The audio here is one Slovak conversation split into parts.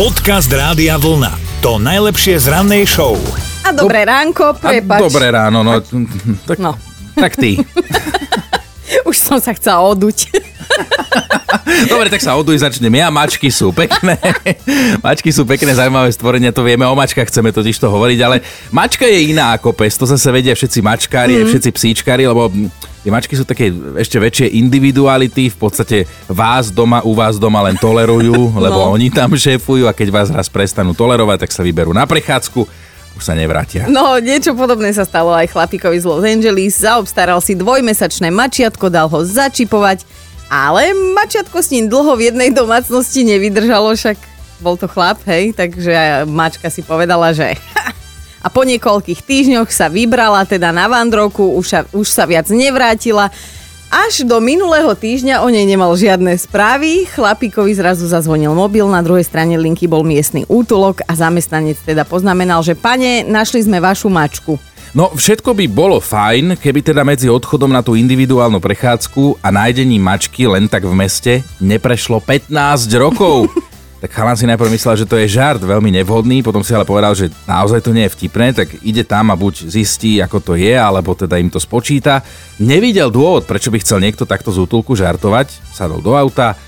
Podcast Rádia Vlna. To najlepšie z rannej show. A dobré ránko, A prepač. dobré ráno, no. Tak, No, tak ty. už som sa chcela oduť. Dobre, tak sa oduj, začnem ja. Mačky sú pekné. Mačky sú pekné, zaujímavé stvorenia, to vieme. O mačkách chceme totiž to hovoriť, ale mačka je iná ako pes. To zase vedia všetci mačkári, mm. všetci psíčkári, lebo tie mačky sú také ešte väčšie individuality. V podstate vás doma, u vás doma len tolerujú, lebo No. oni tam šéfujú a keď vás raz prestanú tolerovať, tak sa vyberú na prechádzku. Už sa nevrátia. No, niečo podobné sa stalo aj chlapíkovi z Los Angeles. Zaobstaral si dvojmesačné mačiatko, dal ho začipovať, ale mačiatko s ním dlho v jednej domácnosti nevydržalo, však bol to chlap, hej, takže mačka si povedala, že a po niekoľkých týždňoch sa vybrala teda na vandrovku, už sa, už sa viac nevrátila. Až do minulého týždňa o nej nemal žiadne správy. Chlapíkovi zrazu zazvonil mobil, na druhej strane linky bol miestny útulok a zamestnanec teda poznamenal, že pane, našli sme vašu mačku. No, všetko by bolo fajn, keby teda medzi odchodom na tú individuálnu prechádzku a nájdením mačky len tak v meste neprešlo 15 rokov. tak chalan si najprv myslel, že to je žart, veľmi nevhodný, potom si ale povedal, že naozaj to nie je vtipné, tak ide tam a buď zistí, ako to je, alebo teda im to spočíta. Nevidel dôvod, prečo by chcel niekto takto z útulku žartovať, sadol do auta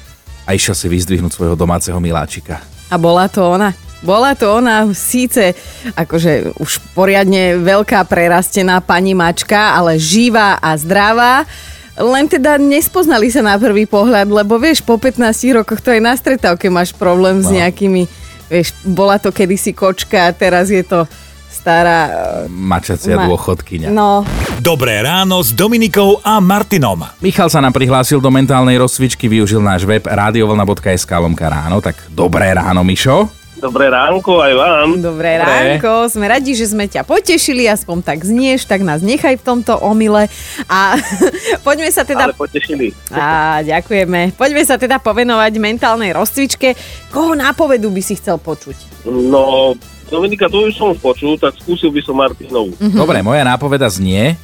a išiel si vyzdvihnúť svojho domáceho miláčika. A bola to ona. Bola to ona síce akože už poriadne veľká prerastená pani mačka, ale živá a zdravá. Len teda nespoznali sa na prvý pohľad, lebo vieš, po 15 rokoch to aj na stretávke máš problém s No. nejakými, vieš, bola to kedysi kočka a teraz je to stará... Mačacia Ma- dôchodkyňa. No, Dobré ráno s Dominikou a Martinom. Michal sa nám prihlásil do mentálnej rozcvičky, využil náš web radiovlna.sk lomka ráno, tak dobré ráno, Mišo. Dobré ránko aj vám. dobré Dobre. ránko, sme radi, že sme ťa potešili, aspoň tak znieš, tak nás nechaj v tomto omyle. A poďme sa teda Ale potešili. Á, ďakujeme. Poďme sa teda povenovať mentálnej rozcvičke. Koho nápovedu by si chcel počuť? No, Dominika, to už som počul, tak skúsil by som Martinovu. Mhm. Dobre, moja nápoveda znie,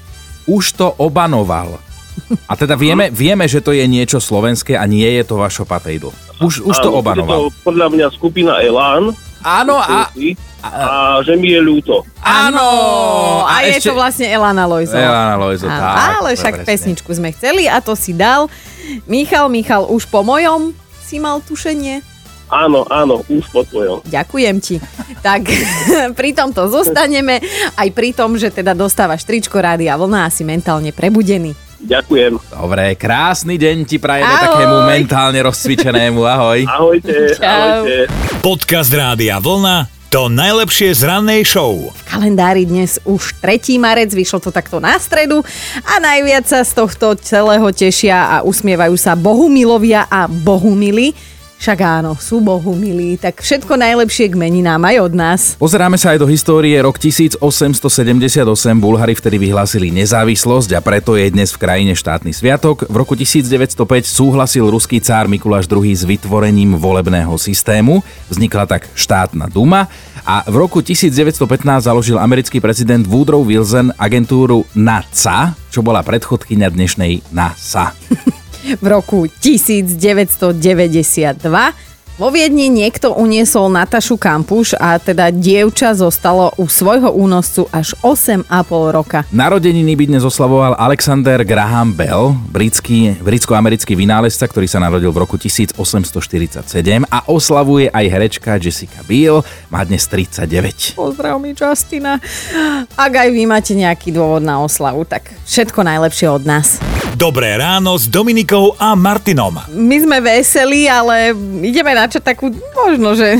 už to obanoval. A teda vieme, vieme, že to je niečo slovenské a nie je to vašo patejdlo. Už, už to obanoval. Je to podľa mňa skupina Elán. Áno a... a že mi je ľúto. Áno! A, je to vlastne Elana Lojzová. Elana Lojzo, Áno, tak. Ale však presne. pesničku sme chceli a to si dal. Michal, Michal, už po mojom si mal tušenie? Áno, áno, už po tvojom. Ďakujem ti. Tak pri tomto zostaneme, aj pri tom, že teda dostávaš tričko Rádia Vlna a si mentálne prebudený. Ďakujem. Dobre, krásny deň ti prajeme Ahoj. takému mentálne rozcvičenému. Ahoj. Ahojte, Čau. ahojte. Podcast Rádia Vlna. To najlepšie z rannej show. V kalendári dnes už 3. marec, vyšlo to takto na stredu a najviac sa z tohto celého tešia a usmievajú sa bohumilovia a bohumili. Však áno, sú bohumilí, tak všetko najlepšie k meninám aj od nás. Pozeráme sa aj do histórie. Rok 1878 Bulhári vtedy vyhlásili nezávislosť a preto je dnes v krajine štátny sviatok. V roku 1905 súhlasil ruský cár Mikuláš II s vytvorením volebného systému. Vznikla tak štátna duma a v roku 1915 založil americký prezident Woodrow Wilson agentúru NASA, čo bola predchodkynia dnešnej NASA. V roku 1992 vo Viedni niekto uniesol Natašu Kampuš a teda dievča zostalo u svojho únoscu až 8,5 roka. Narodeniny by dnes oslavoval Alexander Graham Bell, britský, britsko-americký vynálezca, ktorý sa narodil v roku 1847 a oslavuje aj herečka Jessica Biel, má dnes 39. Pozdrav mi Justina. Ak aj vy máte nejaký dôvod na oslavu, tak všetko najlepšie od nás. Dobré ráno s Dominikou a Martinom. My sme veselí, ale ideme načať takú, možno, že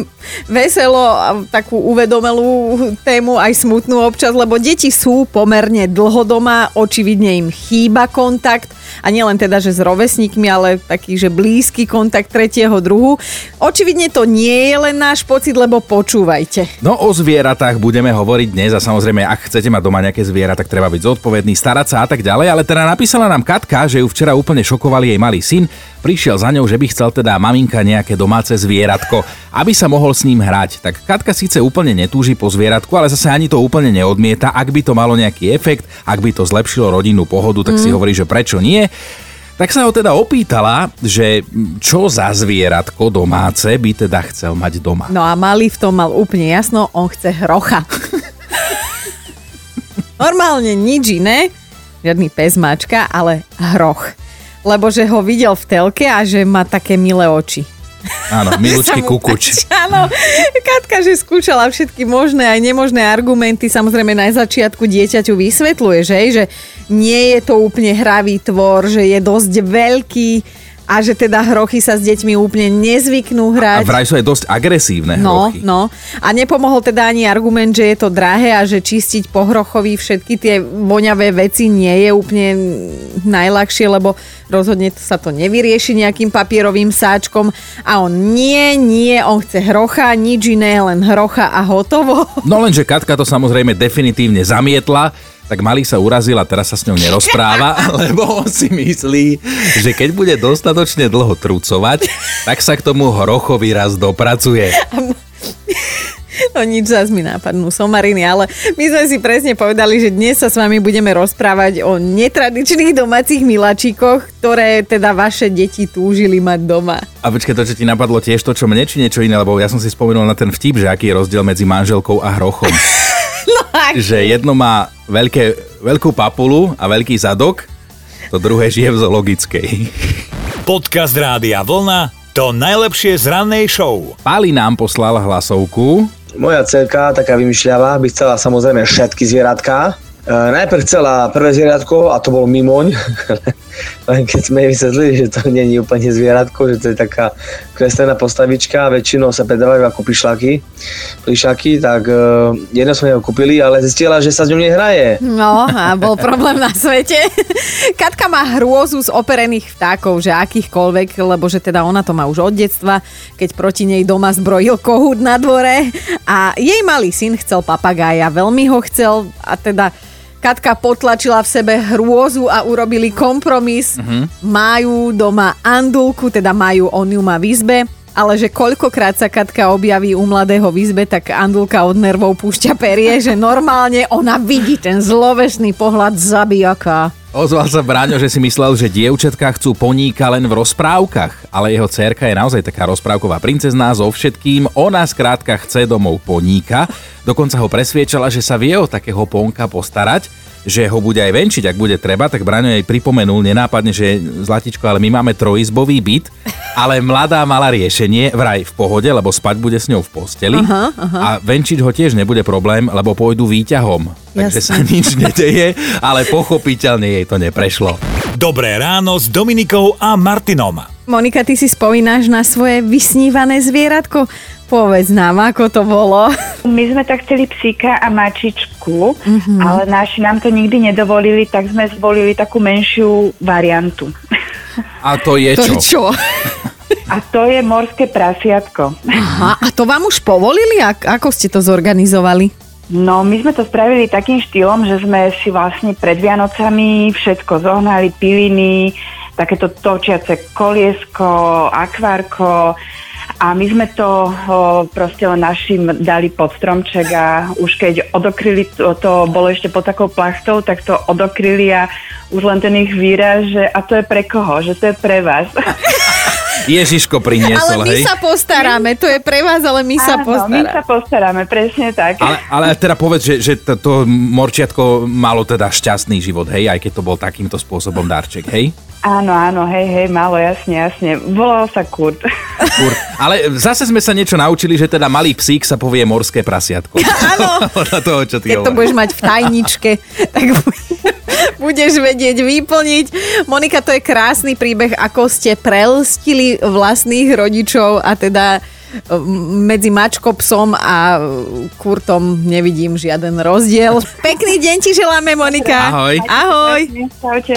veselo, takú uvedomelú tému, aj smutnú občas, lebo deti sú pomerne dlho doma, očividne im chýba kontakt a nielen teda, že s rovesníkmi, ale taký, že blízky kontakt tretieho druhu. Očividne to nie je len náš pocit, lebo počúvajte. No o zvieratách budeme hovoriť dnes a samozrejme, ak chcete mať doma nejaké zviera, tak treba byť zodpovedný, starať sa a tak ďalej, ale teda napísala nám Katka, že ju včera úplne šokovali jej malý syn, prišiel za ňou, že by chcel teda maminka nejaké domáce zvieratko, aby sa mohol s ním hrať. Tak Katka síce úplne netúži po zvieratku, ale zase ani to úplne neodmieta, ak by to malo nejaký efekt, ak by to zlepšilo rodinnú pohodu, tak si hovorí, že prečo nie. Tak sa ho teda opýtala, že čo za zvieratko domáce by teda chcel mať doma. No a malý v tom mal úplne jasno, on chce hrocha. Normálne nič iné, žiadny pes mačka, ale hroch. Lebo že ho videl v telke a že má také milé oči. Áno, milučky kukuč. Áno, Katka, že skúšala všetky možné aj nemožné argumenty, samozrejme na začiatku dieťaťu vysvetľuje, že, že nie je to úplne hravý tvor, že je dosť veľký a že teda hrochy sa s deťmi úplne nezvyknú A hrať. vraj sú aj dosť agresívne No, hrochy. no. A nepomohol teda ani argument, že je to drahé a že čistiť po hrochovi všetky tie voňavé veci nie je úplne najľahšie, lebo rozhodne sa to nevyrieši nejakým papierovým sáčkom. A on nie, nie, on chce hrocha, nič iné, len hrocha a hotovo. No lenže Katka to samozrejme definitívne zamietla, tak malý sa urazil a teraz sa s ňou nerozpráva, lebo on si myslí, že keď bude dostatočne dlho trucovať, tak sa k tomu hrochovi raz dopracuje. No nič, zase mi nápadnú somariny, ale my sme si presne povedali, že dnes sa s vami budeme rozprávať o netradičných domácich miláčikoch, ktoré teda vaše deti túžili mať doma. A počkaj, to, čo ti napadlo tiež to, čo mne, či niečo iné, lebo ja som si spomenul na ten vtip, že aký je rozdiel medzi manželkou a hrochom. Že jedno má veľké, veľkú papulu a veľký zadok, to druhé žije v zoologickej. Podcast Rádia Vlna to najlepšie z rannej show. Pali nám poslal hlasovku, Moja dcerka, taká vymyšľavá, by chcela samozrejme všetky zvieratka. E, najprv chcela prvé zvieratko a to bol mimoň, keď sme jej vysvetlili, že to nie je úplne zvieratko, že to je taká kreslená postavička, väčšinou sa predávajú ako plišáky, plišáky, tak e, jedno sme ho kúpili, ale zistila, že sa s ňou nehraje. No a bol problém na svete. Katka má hrôzu z operených vtákov, že akýchkoľvek, lebo že teda ona to má už od detstva, keď proti nej doma zbrojil kohút na dvore a jej malý syn chcel papagája, veľmi ho chcel a teda Katka potlačila v sebe hrôzu a urobili kompromis. Majú doma andulku, teda majú, on ju má v izbe, ale že koľkokrát sa Katka objaví u mladého v izbe, tak Andulka od nervov púšťa perie, že normálne ona vidí ten zlovesný pohľad zabijaka. Ozval sa Bráňo, že si myslel, že dievčatka chcú poníka len v rozprávkach, ale jeho cerka je naozaj taká rozprávková princezná so všetkým. Ona skrátka chce domov poníka, dokonca ho presviečala, že sa vie o takého ponka postarať, že ho bude aj venčiť, ak bude treba, tak Braňo jej pripomenul nenápadne, že Zlatičko, ale my máme trojizbový byt, ale mladá mala riešenie, vraj v pohode, lebo spať bude s ňou v posteli Aha, aha. a venčiť ho tiež nebude problém, lebo pôjdu výťahom. Takže Jasné. sa nič nedeje, ale pochopiteľne jej to neprešlo. Dobré ráno s Dominikou a Martinom. Monika, ty si spomínaš na svoje vysnívané zvieratko? Povedz nám, ako to bolo. My sme tak chceli psíka a mačičku, mm-hmm. ale naši nám to nikdy nedovolili, tak sme zvolili takú menšiu variantu. A to je To čo? je čo? A to je morské prasiatko. Aha, a to vám už povolili? Ak, ako ste to zorganizovali? No, my sme to spravili takým štýlom, že sme si vlastne pred Vianocami všetko zohnali, piliny, takéto točiace koliesko, akvárko a my sme to o, proste len našim dali pod stromček a už keď odokryli, to, to bolo ešte pod takou plachtou, tak to odokryli a už len ten ich výraz, že a to je pre koho, že to je pre vás. Ježiško Ale priniesol, my hej? sa postaráme, to je pre vás, ale my sa Áno, my postaráme. sa postaráme, presne tak. Ale, ale teda povedz, že, že to, to morčiatko malo teda šťastný život, hej, aj keď to bol takýmto spôsobom darček, hej? Áno, áno, hej, hej, málo, jasne, jasne. Volal sa Kurt. Kur. Ale zase sme sa niečo naučili, že teda malý psík sa povie morské prasiatko. Áno. Podľa toho, čo ty Keď to budeš mať v tajničke, tak bu- budeš vedieť vyplniť. Monika, to je krásny príbeh, ako ste prelstili vlastných rodičov a teda medzi mačko, psom a kurtom nevidím žiaden rozdiel. Pekný deň ti želáme, Monika. Ahoj. Ahoj. Čaute.